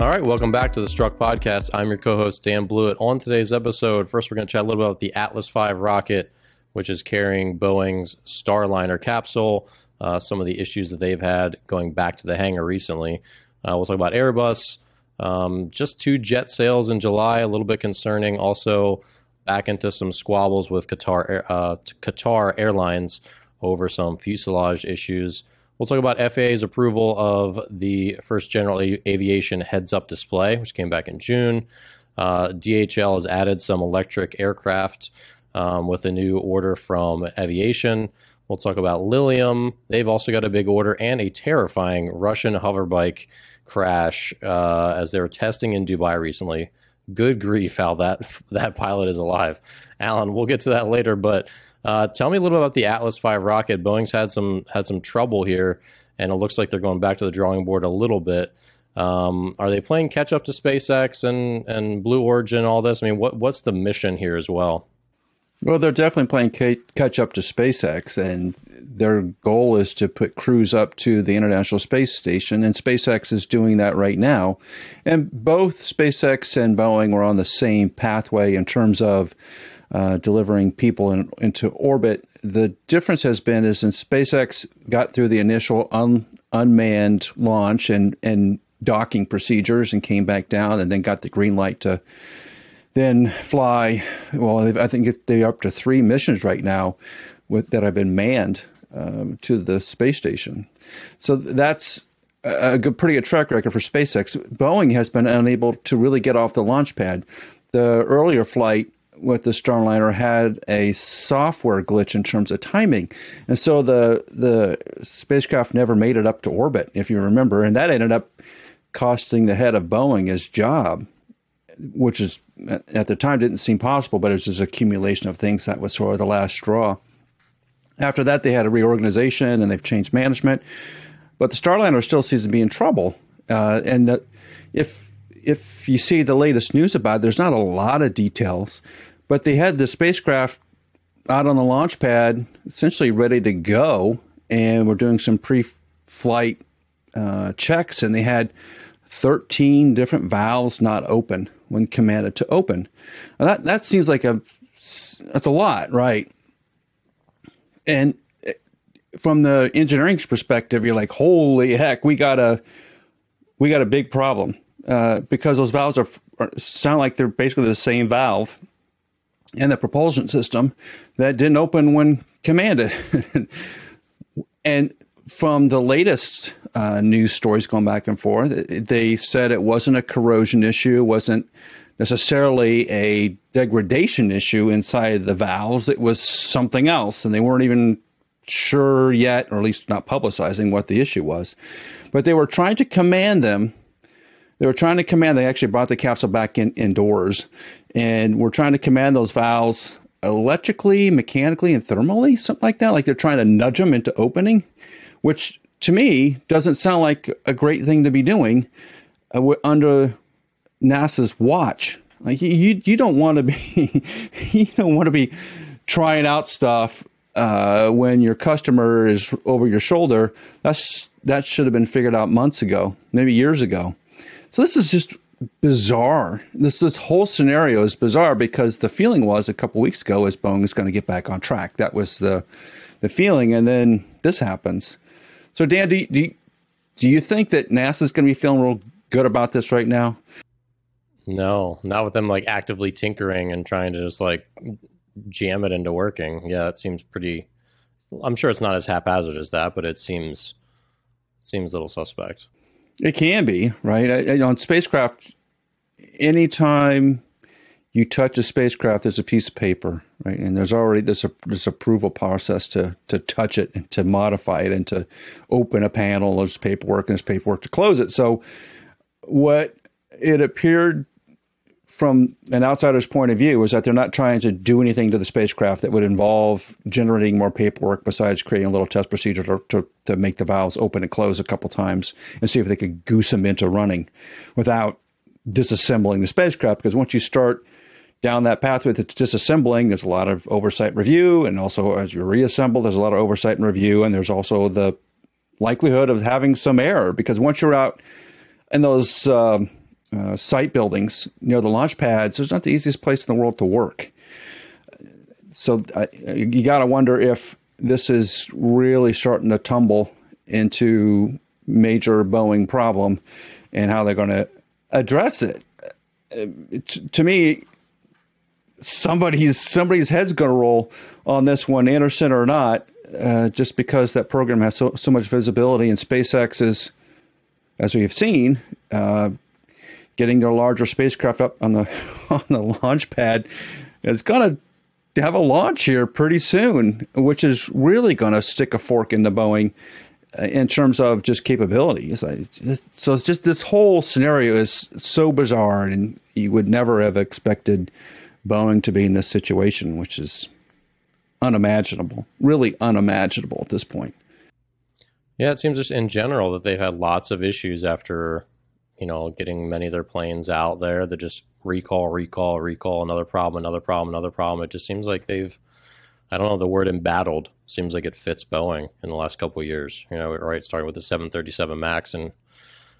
All right, welcome back to the Struck Podcast. I'm your co host, Dan Blewett. On today's episode, first, we're going to chat a little bit about the Atlas V rocket, which is carrying Boeing's Starliner capsule, uh, some of the issues that they've had going back to the hangar recently. Uh, we'll talk about Airbus, um, just two jet sales in July, a little bit concerning. Also, back into some squabbles with Qatar, uh, Qatar Airlines over some fuselage issues. We'll talk about FAA's approval of the first general aviation heads up display, which came back in June. Uh, DHL has added some electric aircraft um, with a new order from Eviation. We'll talk about Lilium. They've also got a big order and a terrifying Russian hoverbike crash uh, as they were testing in Dubai recently. Good grief, how that that pilot is alive. Alan, we'll get to that later, but uh, tell me a little bit about the Atlas V rocket. Boeing's had some had some trouble here, and it looks like they're going back to the drawing board a little bit. Um, are they playing catch up to SpaceX and and Blue Origin? All this. I mean, what what's the mission here as well? Well, they're definitely playing catch up to SpaceX, and their goal is to put crews up to the International Space Station, and SpaceX is doing that right now. And both SpaceX and Boeing were on the same pathway in terms of uh, delivering people in, into orbit. The difference has been is since SpaceX got through the initial un, unmanned launch and and docking procedures and came back down, and then got the green light to then fly. Well, I think they're up to three missions right now with that have been manned um, to the space station. So that's a good, pretty good track record for SpaceX. Boeing has been unable to really get off the launch pad. The earlier flight with the Starliner had a software glitch in terms of timing, and so the the spacecraft never made it up to orbit, if you remember, and that ended up costing the head of Boeing his job which is at the time didn't seem possible, but it was just accumulation of things that was sort of the last straw. After that, they had a reorganization and they've changed management, but the Starliner still seems to be in trouble. Uh, and that if if you see the latest news about it, there's not a lot of details, but they had the spacecraft out on the launch pad, essentially ready to go, and we're doing some pre-flight uh, checks, and they had 13 different valves not open when commanded to open. Now that that seems like a that's a lot, right? And eh, from the engineering perspective, you're like, holy heck, we got a we got a big problem uh, because those valves are, are sound like they're basically the same valve in the propulsion system that didn't open when commanded. and from the latest uh, news stories going back and forth, they said it wasn't a corrosion issue, wasn't necessarily a degradation issue inside the valves. It was something else, and they weren't even sure yet, or at least not publicizing what the issue was. But they were trying to command them. They were trying to command. They actually brought the capsule back in indoors, and we're trying to command those valves electrically, mechanically, and thermally, something like that. Like they're trying to nudge them into opening, which to me doesn't sound like a great thing to be doing uh, under NASA's watch. Like you, you don't want to be, you don't want to be trying out stuff uh, when your customer is over your shoulder. That's that should have been figured out months ago, maybe years ago. So this is just bizarre. This this whole scenario is bizarre because the feeling was a couple weeks ago is Boeing is going to get back on track. That was the the feeling, and then this happens. So Dan, do you, do you, do you think that NASA is going to be feeling real good about this right now? No, not with them like actively tinkering and trying to just like jam it into working. Yeah, it seems pretty. I'm sure it's not as haphazard as that, but it seems seems a little suspect. It can be right I, I, on spacecraft. Anytime you touch a spacecraft, there's a piece of paper, right, and there's already this this approval process to to touch it and to modify it and to open a panel. There's paperwork and there's paperwork to close it. So, what it appeared from an outsider's point of view is that they're not trying to do anything to the spacecraft that would involve generating more paperwork besides creating a little test procedure to, to, to make the valves open and close a couple times and see if they could goose them into running without disassembling the spacecraft. Because once you start down that pathway that's disassembling, there's a lot of oversight review. And also, as you reassemble, there's a lot of oversight and review. And there's also the likelihood of having some error because once you're out in those. Um, uh, site buildings near the launch pads, it's not the easiest place in the world to work. So uh, you got to wonder if this is really starting to tumble into major Boeing problem and how they're going to address it. Uh, to me, somebody's somebody's head's going to roll on this one, Anderson or not, uh, just because that program has so, so much visibility and SpaceX is, as we've seen, uh, getting their larger spacecraft up on the on the launch pad is going to have a launch here pretty soon, which is really going to stick a fork into Boeing uh, in terms of just capability. So it's just this whole scenario is so bizarre, and you would never have expected Boeing to be in this situation, which is unimaginable, really unimaginable at this point. Yeah, it seems just in general that they've had lots of issues after you know, getting many of their planes out there that just recall, recall, recall, another problem, another problem, another problem. It just seems like they've, I don't know, the word embattled seems like it fits Boeing in the last couple of years. You know, right, starting with the 737 MAX and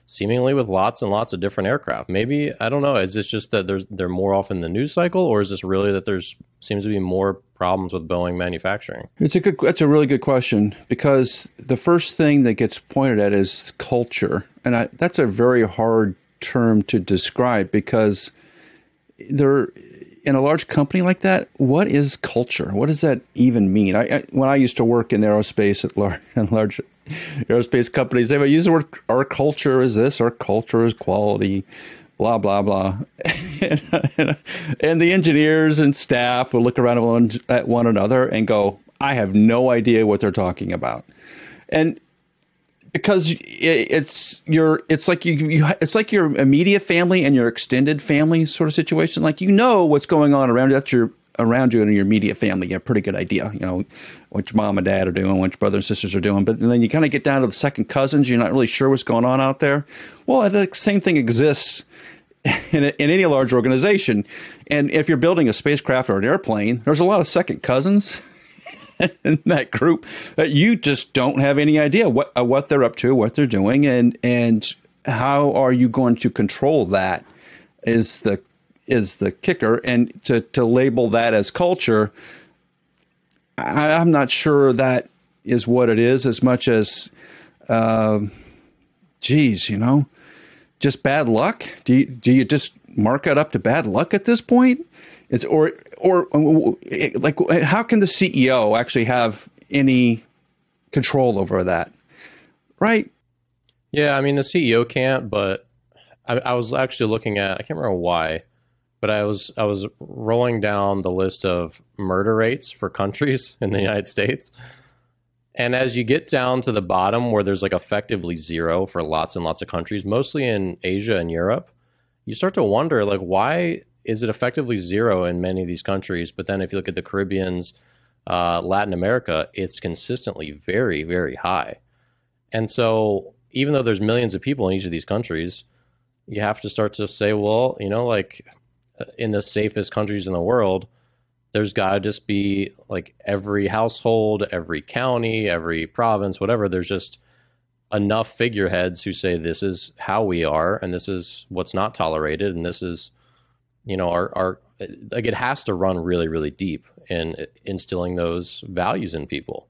seemingly with lots and lots of different aircraft. Maybe I don't know. Is this just that there's they're more often in the news cycle, or is this really that there's seems to be more problems with Boeing manufacturing? It's a good. That's a really good question because the first thing that gets pointed at is culture, and I, that's a very hard term to describe because there in a large company like that, what is culture? What does that even mean? I, I when I used to work in aerospace at large, large aerospace companies, they use the word our culture is this, our culture is quality, blah, blah, blah. and, and, the engineers and staff will look around at one another and go, I have no idea what they're talking about. And because it's your it's like you, you, it's like your immediate family and your extended family sort of situation like you know what's going on around you that's your around you and your immediate family, you have a pretty good idea, you know, what your mom and dad are doing, what your brothers and sisters are doing. But then you kind of get down to the second cousins, you're not really sure what's going on out there. Well, the same thing exists in, in any large organization. And if you're building a spacecraft or an airplane, there's a lot of second cousins in that group that you just don't have any idea what uh, what they're up to, what they're doing, and and how are you going to control that? Is the is the kicker, and to to label that as culture, I, am not sure that is what it is as much as, uh, geez, you know, just bad luck. Do you do you just mark it up to bad luck at this point? It's or or like how can the CEO actually have any control over that? Right? Yeah, I mean the CEO can't, but I, I was actually looking at I can't remember why but I was I was rolling down the list of murder rates for countries in the United States. And as you get down to the bottom where there's like effectively zero for lots and lots of countries, mostly in Asia and Europe, you start to wonder like why is it effectively zero in many of these countries? But then if you look at the Caribbeans, uh, Latin America, it's consistently very, very high. And so even though there's millions of people in each of these countries, you have to start to say, well, you know, like in the safest countries in the world, there's got to just be like every household, every county, every province, whatever. There's just enough figureheads who say this is how we are and this is what's not tolerated and this is you know our our like it has to run really really deep in instilling those values in people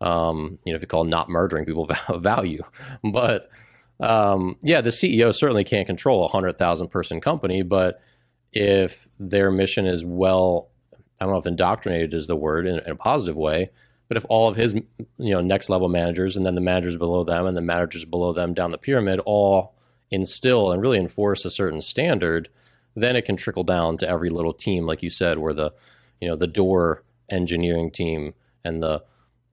um you know if you call not murdering people value but um yeah the ceo certainly can't control a 100,000 person company but if their mission is well, I don't know if indoctrinated is the word in, in, a positive way, but if all of his you know next level managers and then the managers below them and the managers below them down the pyramid all instill and really enforce a certain standard, then it can trickle down to every little team, like you said, where the you know the door engineering team and the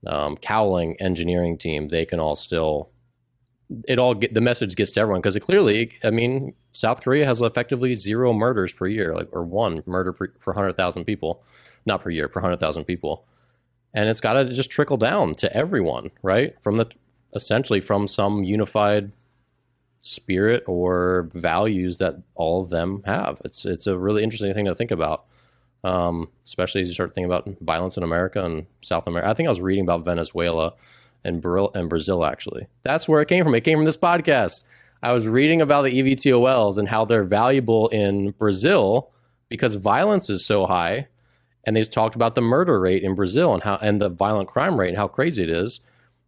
um, cowling engineering team they can all still it all get the message gets to everyone because clearly, I mean, South Korea has effectively zero murders per year, like or one murder per, per hundred thousand people, not per year, per hundred thousand people, and it's got to just trickle down to everyone, right? From the essentially from some unified spirit or values that all of them have. It's it's a really interesting thing to think about, um, especially as you start thinking about violence in America and South America. I think I was reading about Venezuela and Brazil, and Brazil actually. That's where it came from. It came from this podcast. I was reading about the EVTOLs and how they're valuable in Brazil because violence is so high, and they talked about the murder rate in Brazil and how and the violent crime rate and how crazy it is.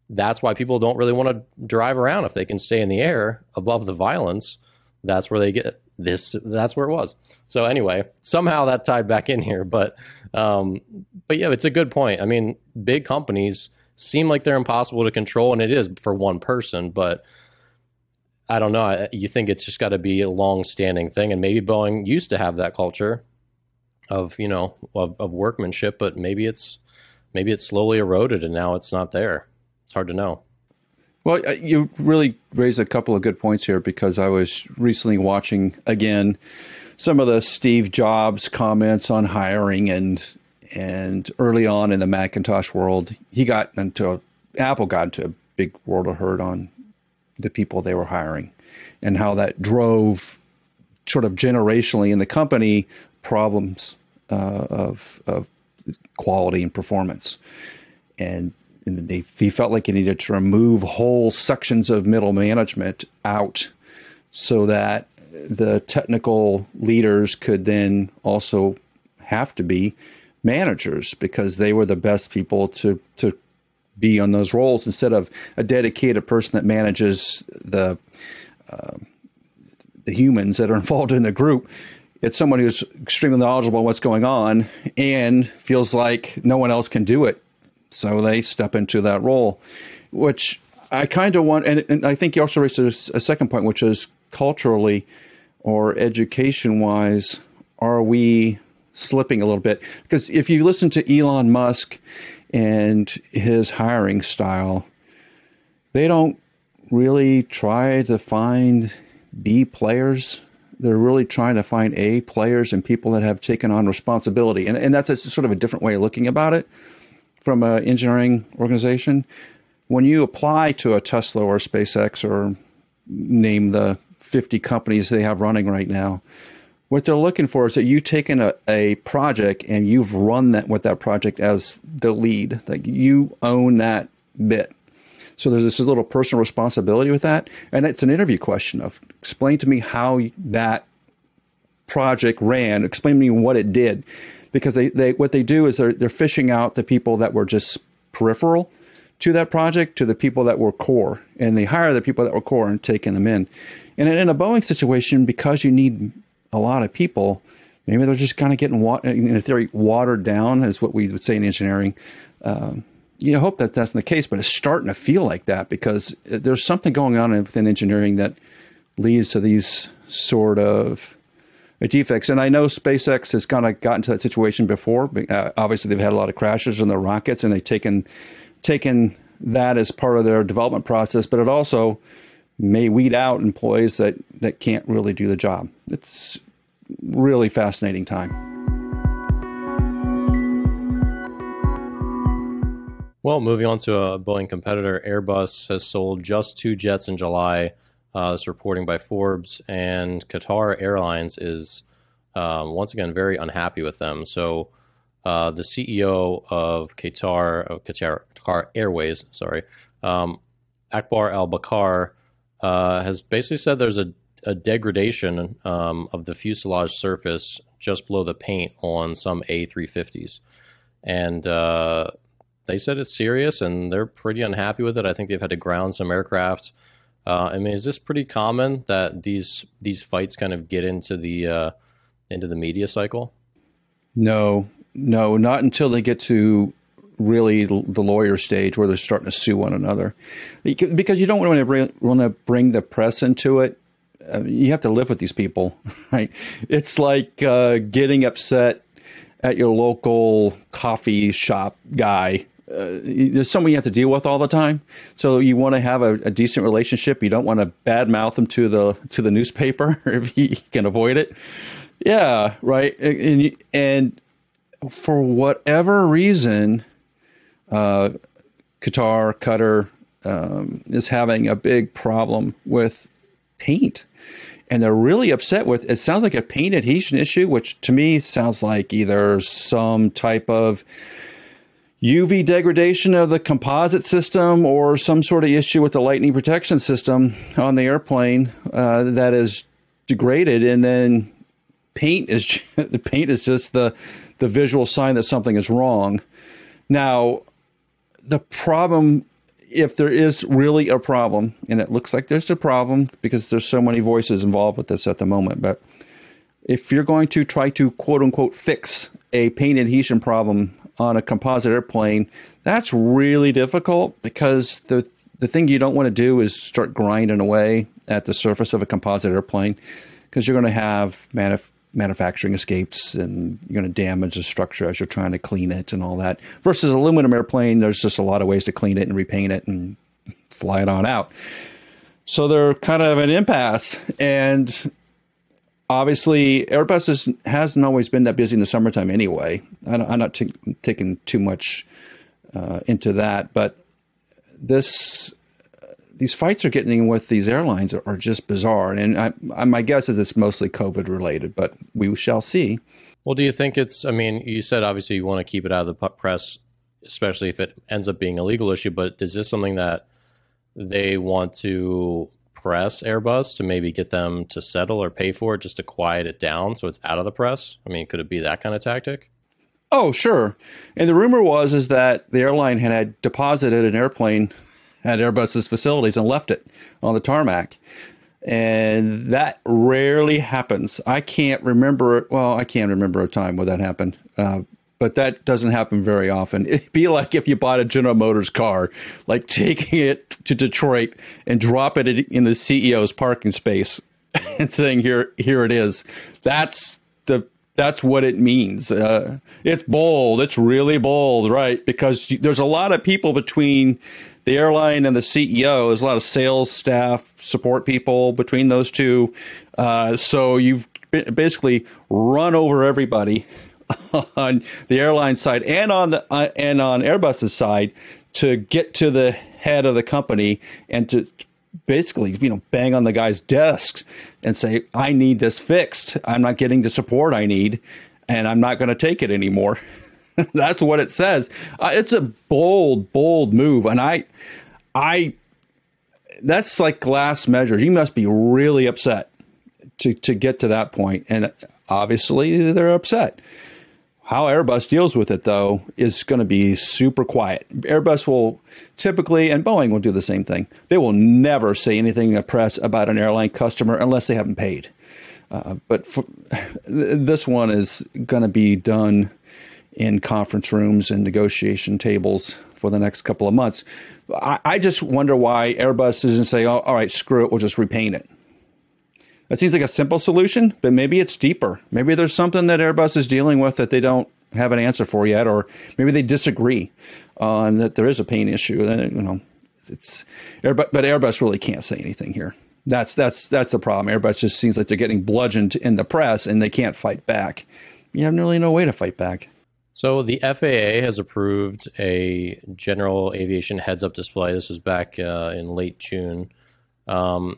That's why people don't really want to drive around if they can stay in the air above the violence. That's where they get this. That's where it was. So anyway, somehow that tied back in here, but um, but yeah, it's a good point. I mean, big companies seem like they're impossible to control, and it is for one person. But I don't know. You think it's just got to be a long-standing thing, and maybe Boeing used to have that culture of you know of, of workmanship, but maybe it's maybe it's slowly eroded, and now it's not there. It's hard to know. Well, uh, you really raised a couple of good points here because I was recently watching again some of the Steve Jobs comments on hiring and and early on in the Macintosh world, he got into Apple got into a big world of hurt on the people they were hiring and how that drove sort of generationally in the company problems uh, of, of quality and performance. And, and they, he felt like he needed to remove whole sections of middle management out so that the technical leaders could then also have to be managers because they were the best people to to be on those roles instead of a dedicated person that manages the uh, the humans that are involved in the group. It's someone who's extremely knowledgeable on what's going on and feels like no one else can do it, so they step into that role, which I kind of want. And, and, I think you also raised a, a second point, which is culturally or education wise, are we slipping a little bit because if you listen to Elon Musk and his hiring style, they don't really try to find B players. They're really trying to find A players and people that have taken on responsibility. And, and that's a, sort of a different way of looking about it from an engineering organization. When you apply to a Tesla or SpaceX or name the 50 companies they have running right now, what they're looking for is that you've taken a, a project and you've run that with that project as the lead. Like you own that bit. So there's this little personal responsibility with that. And it's an interview question of explain to me how that project ran, explain to me what it did. Because they, they what they do is they're they're fishing out the people that were just peripheral to that project to the people that were core. And they hire the people that were core and taking them in. And in a Boeing situation, because you need a lot of people, maybe they're just kind of getting, in theory, watered down, is what we would say in engineering. Um, you know, hope that that's not the case, but it's starting to feel like that because there's something going on within engineering that leads to these sort of defects. And I know SpaceX has kind of gotten to that situation before. Uh, obviously, they've had a lot of crashes in their rockets, and they've taken taken that as part of their development process. But it also may weed out employees that, that can't really do the job. It's really fascinating time. Well, moving on to a Boeing competitor, Airbus has sold just two jets in July. Uh, this reporting by Forbes, and Qatar Airlines is um, once again very unhappy with them. So, uh, the CEO of Qatar, of Qatar, Qatar Airways, sorry, um, Akbar Al Baker, uh, has basically said there's a, a degradation um, of the fuselage surface just below the paint on some A350s. And uh, they said it's serious and they're pretty unhappy with it. I think they've had to ground some aircraft. Uh, I mean, is this pretty common that these these fights kind of get into the uh, into the media cycle? No, no, not until they get to really the lawyer stage where they're starting to sue one another because you don't want to bring, want to bring the press into it. Uh, you have to live with these people, right? It's like uh, getting upset at your local coffee shop guy uh, there's someone you have to deal with all the time. So you want to have a, a decent relationship. You don't want to badmouth them to the to the newspaper if you can avoid it. Yeah, right. And and for whatever reason, uh, Qatar Qatar um, is having a big problem with paint. And they're really upset with it. Sounds like a paint adhesion issue, which to me sounds like either some type of UV degradation of the composite system or some sort of issue with the lightning protection system on the airplane uh, that is degraded, and then paint is the paint is just the the visual sign that something is wrong. Now, the problem, if there is really a problem, and it looks like there's a problem because there's so many voices involved with this at the moment, but if you're going to try to quote unquote fix a paint adhesion problem on a composite airplane, that's really difficult because the the thing you don't want to do is start grinding away at the surface of a composite airplane because you're going to have manuf- manufacturing escapes and you're going to damage the structure as you're trying to clean it and all that. Versus aluminum airplane, there's just a lot of ways to clean it and repaint it and fly it on out. So they're kind of an impasse. And obviously, Airbus is, hasn't always been that busy in the summertime anyway. I'm not t- taking too much uh, into that, but this these fights are getting with these airlines are, are just bizarre. And I, I, my guess is it's mostly COVID related, but we shall see. Well, do you think it's? I mean, you said obviously you want to keep it out of the press, especially if it ends up being a legal issue. But is this something that they want to press Airbus to maybe get them to settle or pay for it just to quiet it down so it's out of the press? I mean, could it be that kind of tactic? Oh, sure. And the rumor was is that the airline had, had deposited an airplane at Airbus's facilities and left it on the tarmac. And that rarely happens. I can't remember, well, I can't remember a time where that happened. Uh, but that doesn't happen very often. It'd be like if you bought a General Motors car, like taking it to Detroit and drop it in the CEO's parking space and saying, "Here, here it is." That's the that's what it means. Uh, it's bold. It's really bold, right? Because there's a lot of people between the airline and the CEO. There's a lot of sales staff, support people between those two. Uh, so you've basically run over everybody on the airline side and on the uh, and on Airbus's side to get to the head of the company and to basically you know bang on the guy's desks and say I need this fixed. I'm not getting the support I need and I'm not going to take it anymore. That's what it says. Uh, it's a bold, bold move, and I, I, that's like glass measures. You must be really upset to to get to that point, and obviously they're upset. How Airbus deals with it, though, is going to be super quiet. Airbus will typically, and Boeing will do the same thing. They will never say anything in the press about an airline customer unless they haven't paid. Uh, but for, this one is going to be done in conference rooms and negotiation tables for the next couple of months. I, I just wonder why Airbus doesn't say, oh, all right, screw it, we'll just repaint it. That seems like a simple solution, but maybe it's deeper. Maybe there's something that Airbus is dealing with that they don't have an answer for yet, or maybe they disagree on that there is a paint issue. Then you know, it's Airbus, but Airbus really can't say anything here. That's that's that's the problem. Airbus just seems like they're getting bludgeoned in the press, and they can't fight back. You have really no way to fight back. So the FAA has approved a general aviation heads-up display. This was back uh, in late June. Um,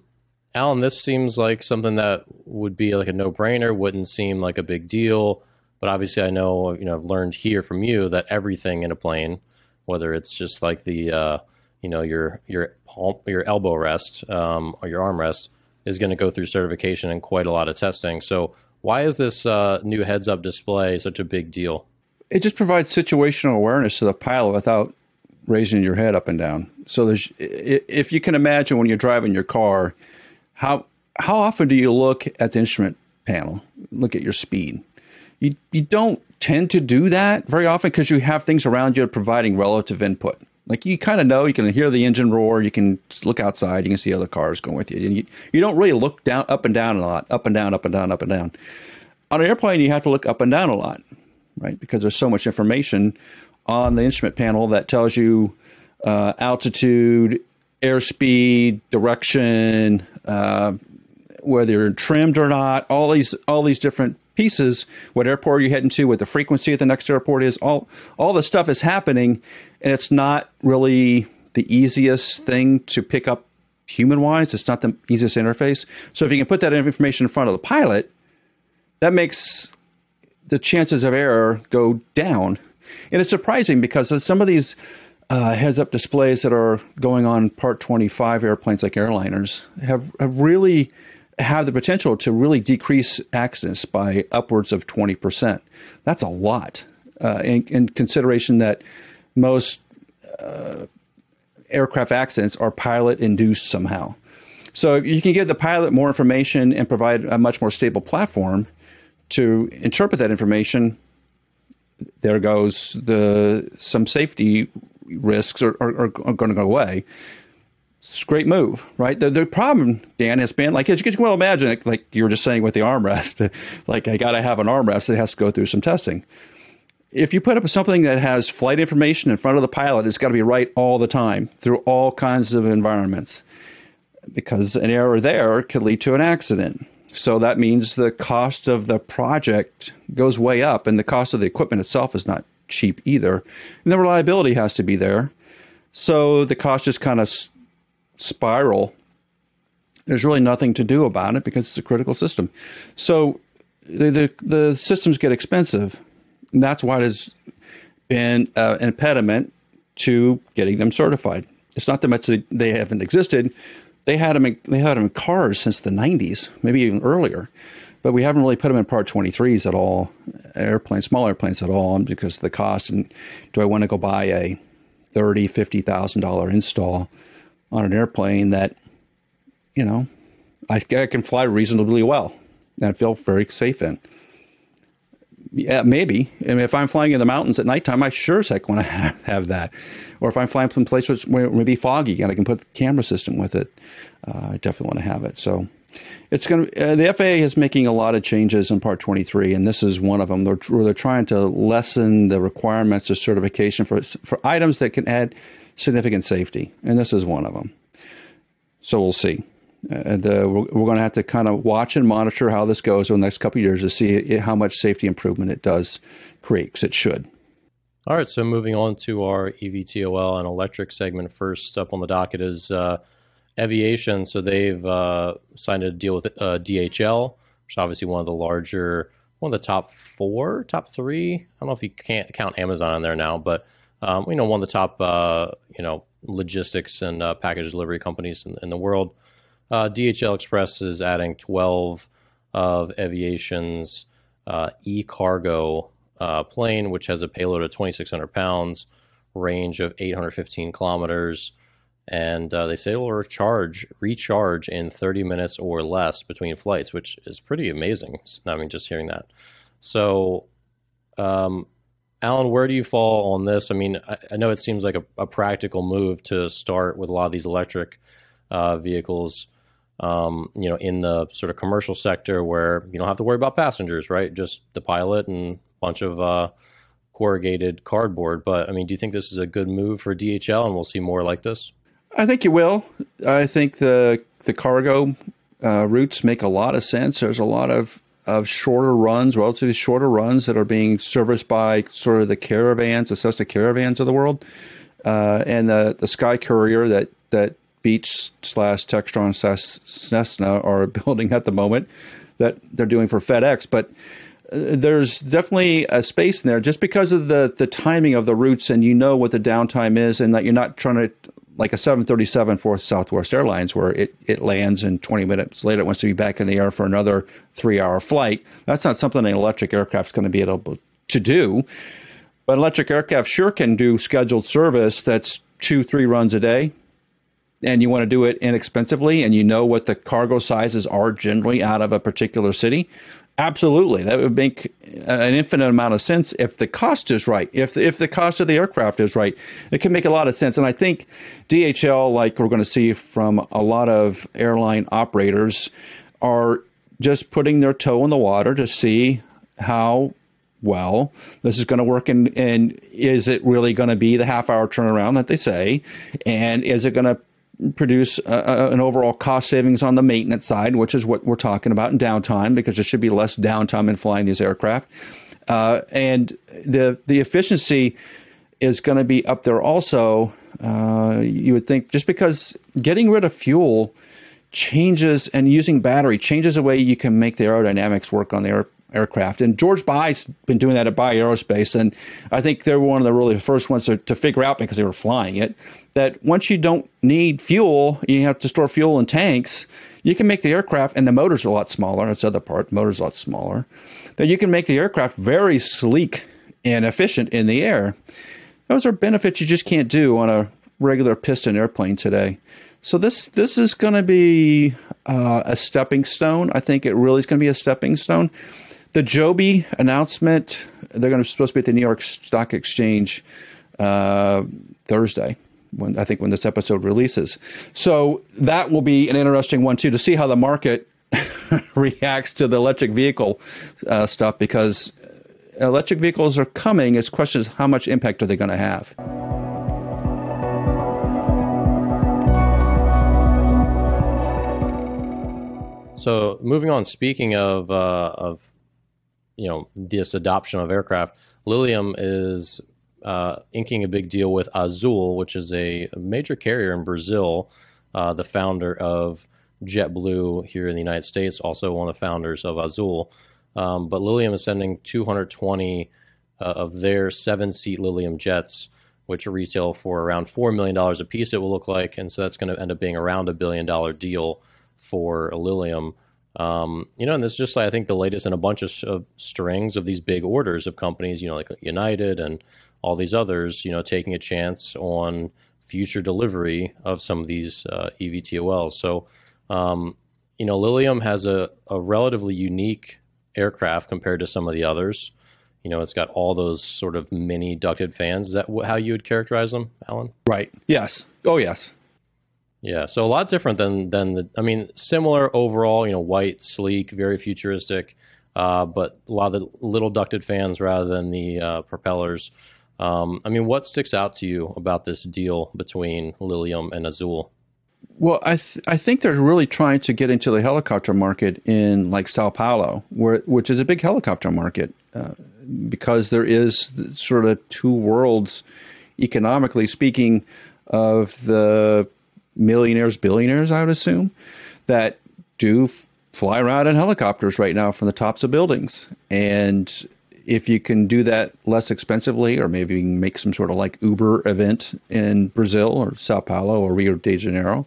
Alan, this seems like something that would be like a no-brainer. Wouldn't seem like a big deal, but obviously, I know you know I've learned here from you that everything in a plane, whether it's just like the uh, you know your your palm, your elbow rest um, or your arm rest, is going to go through certification and quite a lot of testing. So, why is this uh, new heads-up display such a big deal? It just provides situational awareness to the pilot without raising your head up and down. So there's, if you can imagine when you're driving your car, how how often do you look at the instrument panel, look at your speed? You you don't tend to do that very often because you have things around you providing relative input. Like you kind of know, you can hear the engine roar, you can look outside, you can see other cars going with you, you, you don't really look down, up and down a lot, up and down, up and down, up and down. On an airplane, you have to look up and down a lot right? Because there's so much information on the instrument panel that tells you uh, altitude, airspeed, direction, uh, whether you're trimmed or not, all these all these different pieces, what airport you're heading to, what the frequency at the next airport is, all all the stuff is happening, and it's not really the easiest thing to pick up human wise. It's not the easiest interface. So if you can put that information in front of the pilot, that makes the chances of error go down. And it's surprising because some of these uh, heads up displays that are going on Part 25 airplanes like airliners have, have really have the potential to really decrease accidents by upwards of 20%. That's a lot uh, in, in, consideration that most uh, aircraft accidents are pilot induced somehow. So you can give the pilot more information and provide a much more stable platform to interpret that information. There goes the some safety risks are, are, are going to go away. It's a great move, right? The, the problem, Dan, has been like as you can well imagine, like you were just saying with the armrest, like I got to have an armrest that has to go through some testing. If you put up something that has flight information in front of the pilot, it's got to be right all the time through all kinds of environments, because an error there could lead to an accident. So that means the cost of the project goes way up, and the cost of the equipment itself is not cheap either. And the reliability has to be there. So the cost just kind of spiral. There's really nothing to do about it because it's a critical system. So the the, the systems get expensive. And that's why it has been uh, an impediment to getting them certified. It's not that much that they haven't existed. They had them. In, they had them in cars since the '90s, maybe even earlier but we haven't really put them in Part 23s at all, airplanes, small airplanes at all, because of the cost. And do I want to go buy a thirty, fifty thousand dollar install on an airplane that, you know, I, I can fly reasonably well and feel very safe in? Yeah, maybe. I mean, if I'm flying in the mountains at nighttime, I sure as heck want to have, have that. Or if I'm flying from places where it may be foggy and I can put the camera system with it, uh, I definitely want to have it. So it's going to uh, the FAA is making a lot of changes in Part 23, and this is one of them. They're they're trying to lessen the requirements of certification for for items that can add significant safety, and this is one of them. So we'll see. And uh, we're, we're going to have to kind of watch and monitor how this goes over the next couple years to see how much safety improvement it does create, because it should. All right, so moving on to our EVTOL and electric segment. First up on the docket is. Uh, Eviation, so they've uh, signed a deal with uh, DHL, which is obviously one of the larger, one of the top four, top three. I don't know if you can't count Amazon in there now, but um, you know, one of the top, uh, you know, logistics and uh, package delivery companies in, in the world. Uh, DHL Express is adding 12 of Eviation's uh, e-cargo plane, which has a payload of 2,600 pounds, range of 815 kilometers and uh, they say it will recharge recharge in 30 minutes or less between flights, which is pretty amazing. I mean, just hearing that. So, um, Alan, where do you fall on this? I mean, I, I know it seems like a, a, practical move to start with a lot of these electric uh, vehicles. Um, you know, in the sort of commercial sector where you don't have to worry about passengers, right? Just the pilot and a bunch of uh, corrugated cardboard. But I mean, do you think this is a good move for DHL, and we'll see more like this? I think you will. I think the the cargo uh, routes make a lot of sense. There's a lot of of shorter runs, relatively shorter runs that are being serviced by sort of the caravans, the Cessna caravans of the world, uh, and the the Sky Courier that that Beech slash Textron slash Cessna are building at the moment that they're doing for FedEx, but uh, there's definitely a space in there just because of the the timing of the routes and you know what the downtime is and that you're not trying to like a 737 for Southwest Airlines, where it, it lands and 20 minutes later it wants to be back in the air for another three hour flight. That's not something an electric aircraft is going to be able to do. But electric aircraft sure can do scheduled service that's two, three runs a day. And you want to do it inexpensively, and you know what the cargo sizes are generally out of a particular city. Absolutely, that would make uh, an infinite amount of sense if the cost is right. If if the cost of the aircraft is right, it can make a lot of sense. And I think DHL, like we're going to see from a lot of airline operators, are just putting their toe in the water to see how well. This is going to work, and and is it really going to be the half hour turnaround that they say? And is it going to produce uh, an overall cost savings on the maintenance side, which is what we're talking about in downtime, because there should be less downtime in flying these aircraft. Uh, and the the efficiency is going to be up there also. Uh, you would think just because getting rid of fuel changes and using battery changes the way you can make the aerodynamics work on the air, aircraft. And George Bye's been doing that at Bye Aerospace, and I think they're one of the really first ones to, to figure out because they were flying it that once you don't need fuel, you have to store fuel in tanks. You can make the aircraft, and the motor's a lot smaller. That's the other part. The motor's a lot smaller. That you can make the aircraft very sleek and efficient in the air. Those are benefits you just can't do on a regular piston airplane today. So this this is going to be uh, a stepping stone. I think it really is going to be a stepping stone. The Joby announcement, they're going to supposed to be at the New York Stock Exchange uh, Thursday when I think when this episode releases. So that will be an interesting one too to see how the market reacts to the electric vehicle uh, stuff because electric vehicles are coming. It's question is how much impact are they going to have. So moving on, speaking of uh, of you know this adoption of aircraft, Lilium is uh, inking a big deal with Azul, which is a major carrier in Brazil, uh, the founder of JetBlue here in the United States, also one of the founders of Azul. Um, but Lilium is sending 220 uh, of their seven seat Lilium jets, which retail for around $4 million a piece, it will look like. And so that's going to end up being around a billion dollar deal for Lilium. Um, you know, and this is just, I think, the latest in a bunch of, of, strings of these big orders of companies, you know, like United and all these others, you know, taking a chance on future delivery of some of these uh, EVTOLs. So, um, you know, Lilium has a, a relatively unique aircraft compared to some of the others. You know, it's got all those sort of mini ducted fans. Is that how you would characterize them, Alan? Right. Yes. Oh, yes. Yeah. So a lot different than than the. I mean, similar overall. You know, white, sleek, very futuristic, uh, but a lot of the little ducted fans rather than the uh, propellers. Um, I mean, what sticks out to you about this deal between Lilium and Azul? Well, I th- I think they're really trying to get into the helicopter market in like Sao Paulo, where which is a big helicopter market, uh, because there is sort of two worlds, economically speaking, of the millionaires, billionaires, I would assume, that do f- fly around in helicopters right now from the tops of buildings, and if you can do that less expensively, or maybe you can make some sort of like Uber event in Brazil or Sao Paulo or Rio de Janeiro,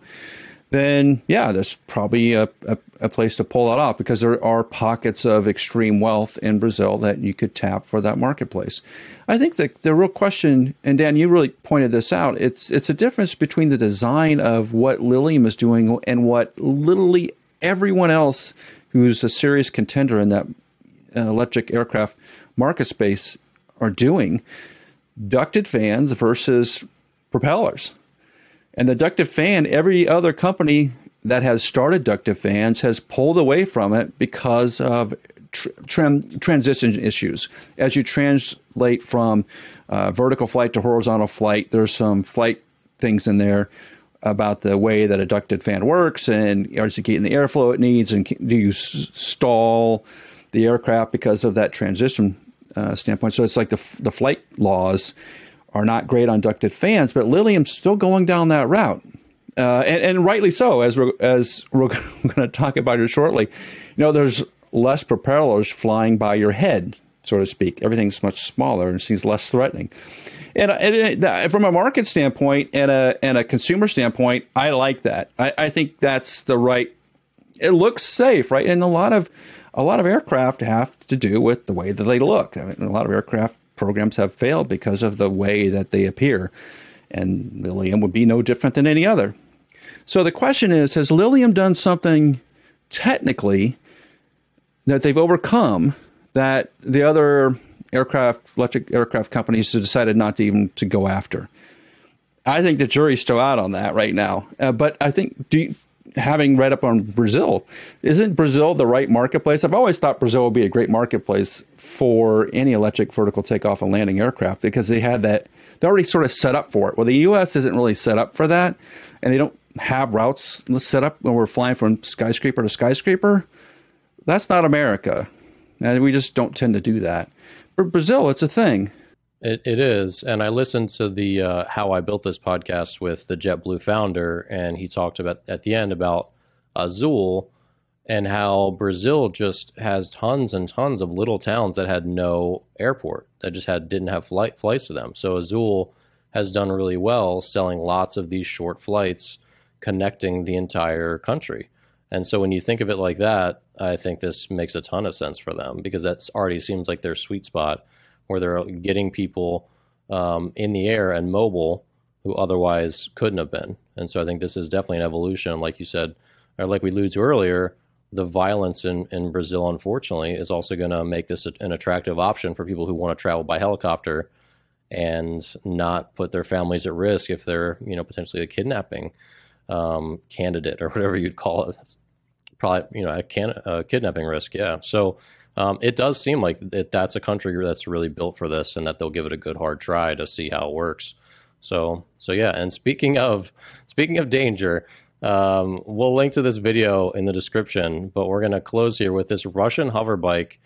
then yeah, there's probably a, a, a, place to pull that off because there are pockets of extreme wealth in Brazil that you could tap for that marketplace. I think the the real question, and Dan, you really pointed this out, it's it's a difference between the design of what Lilium is doing and what literally everyone else who's a serious contender in that uh, electric aircraft market space are doing ducted fans versus propellers. And the ducted fan, every other company that has started ducted fans has pulled away from it because of tr- transition issues. As you translate from uh, vertical flight to horizontal flight, there's some flight things in there about the way that a ducted fan works and is it getting the airflow it needs and do you s- stall the aircraft because of that transition uh, standpoint. So it's like the the flight laws are not great on ducted fans, but Lilium's still going down that route, uh, and, and, rightly so. As we're as we're going to talk about it shortly, you know, there's less propellers flying by your head, so to speak. Everything's much smaller and seems less threatening. And, and, from a market standpoint and a and a consumer standpoint, I like that. I, I think that's the right. It looks safe, right? And a lot of a lot of aircraft have to do with the way that they look. I mean, a lot of aircraft programs have failed because of the way that they appear, and Lilium would be no different than any other. So the question is Has Lilium done something technically that they've overcome that the other aircraft, electric aircraft companies have decided not to even to go after? I think the jury's still out on that right now. Uh, but I think, do you, having read up on Brazil, isn't Brazil the right marketplace? I've always thought Brazil would be a great marketplace for any electric vertical takeoff and landing aircraft because they had that, they're already sort of set up for it. Well, the U.S. isn't really set up for that, and they don't have routes set up when we're flying from skyscraper to skyscraper. That's not America. And we just don't tend to do that. But Brazil, it's a thing. It, it is, and I listened to the uh, "How I Built This" podcast with the JetBlue founder, and he talked about at the end about Azul and how Brazil just has tons and tons of little towns that had no airport that just had didn't have flight flights to them. So Azul has done really well selling lots of these short flights connecting the entire country. And so when you think of it like that, I think this makes a ton of sense for them because that already seems like their sweet spot where they're getting people um, in the air and mobile who otherwise couldn't have been. And so I think this is definitely an evolution. Like you said, or like we alluded to earlier, the violence in, in Brazil, unfortunately, is also going to make this an attractive option for people who want to travel by helicopter and not put their families at risk if they're, you know, potentially a kidnapping um, candidate or whatever you'd call it. That's probably, you know, a, can, a kidnapping risk. Yeah. So um, it does seem like that's a country that's really built for this, and that they'll give it a good hard try to see how it works. So, so yeah. And speaking of speaking of danger, um, we'll link to this video in the description. But we're going to close here with this Russian hover bike,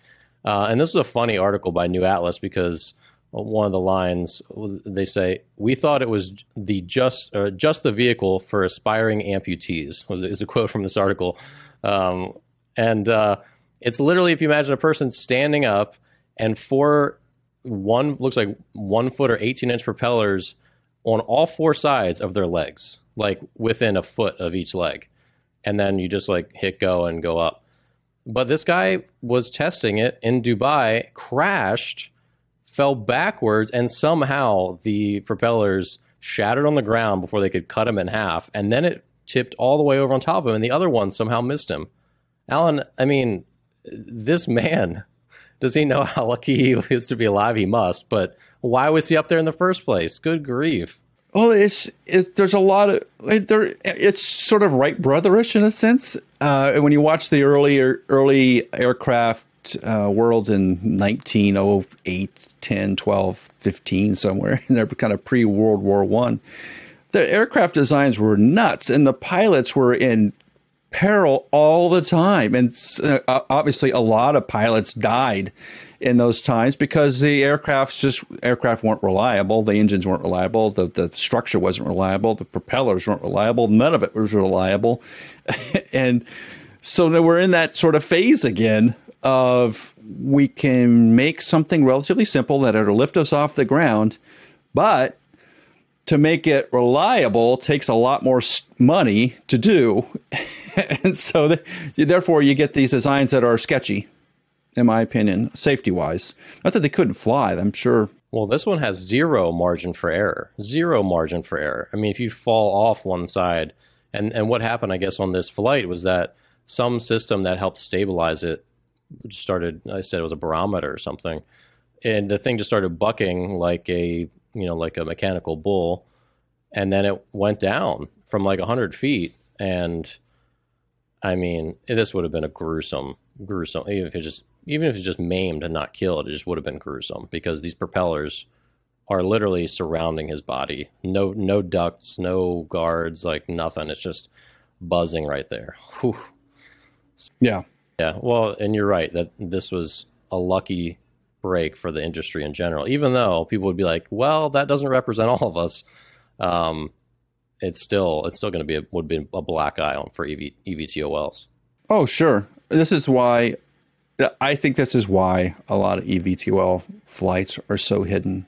uh, and this is a funny article by New Atlas because one of the lines they say we thought it was the just uh, just the vehicle for aspiring amputees was is a quote from this article, um, and. Uh, it's literally if you imagine a person standing up and four one looks like one foot or 18 inch propellers on all four sides of their legs, like within a foot of each leg. And then you just like hit go and go up. But this guy was testing it in Dubai, crashed, fell backwards, and somehow the propellers shattered on the ground before they could cut him in half. And then it tipped all the way over on top of him, and the other one somehow missed him. Alan, I mean, this man, does he know how lucky he is to be alive? He must. But why was he up there in the first place? Good grief. Well, it's it, there's a lot of there. It's sort of Wright brotherish in a sense. Uh, when you watch the earlier early aircraft uh, world in 1908, 10, 12, 15, somewhere, and they're kind of pre World War One. The aircraft designs were nuts, and the pilots were in peril all the time. And uh, obviously, a lot of pilots died in those times because the aircrafts just aircraft weren't reliable, the engines weren't reliable, the the structure wasn't reliable, the propellers weren't reliable, none of it was reliable, and so now we're in that sort of phase again of we can make something relatively simple that'll lift us off the ground, but to make it reliable takes a lot more money to do. and so, the, therefore, you get these designs that are sketchy, in my opinion, safety wise. Not that they couldn't fly, I'm sure. Well, this one has zero margin for error. Zero margin for error. I mean, if you fall off one side, and, and what happened, I guess, on this flight was that some system that helped stabilize it started, I said it was a barometer or something, and the thing just started bucking like a you know, like a mechanical bull. And then it went down from like 100 feet. And I mean, this would have been a gruesome, gruesome, even if it just, even if it's just maimed and not killed, it just would have been gruesome because these propellers are literally surrounding his body. No, no ducts, no guards, like nothing. It's just buzzing right there. Whew. Yeah. Yeah. Well, and you're right that this was a lucky break for the industry in general. Even though people would be like, "Well, that doesn't represent all of us," um, it's still it's still going to be a, would be a black eye on for EV, EVTOLs. Oh, sure. This is why I think this is why a lot of EVTOL flights are so hidden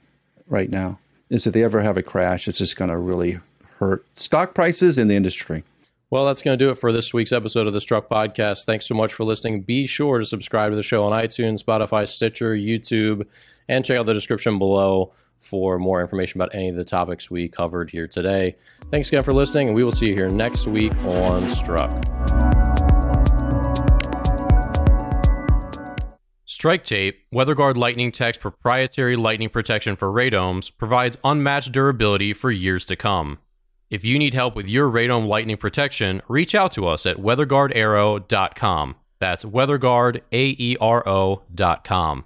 right now. Is that they ever have a crash, it's just going to really hurt stock prices in the industry. Well, that's going to do it for this week's episode of the Struck Podcast. Thanks so much for listening. Be sure to subscribe to the show on iTunes, Spotify, Stitcher, YouTube, and check out the description below for more information about any of the topics we covered here today. Thanks again for listening, and we will see you here next week on Struck. Strike Tape, WeatherGuard Lightning Tech's proprietary lightning protection for radomes, provides unmatched durability for years to come. If you need help with your radome lightning protection, reach out to us at weatherguardaero.com. That's weatherguardaero.com.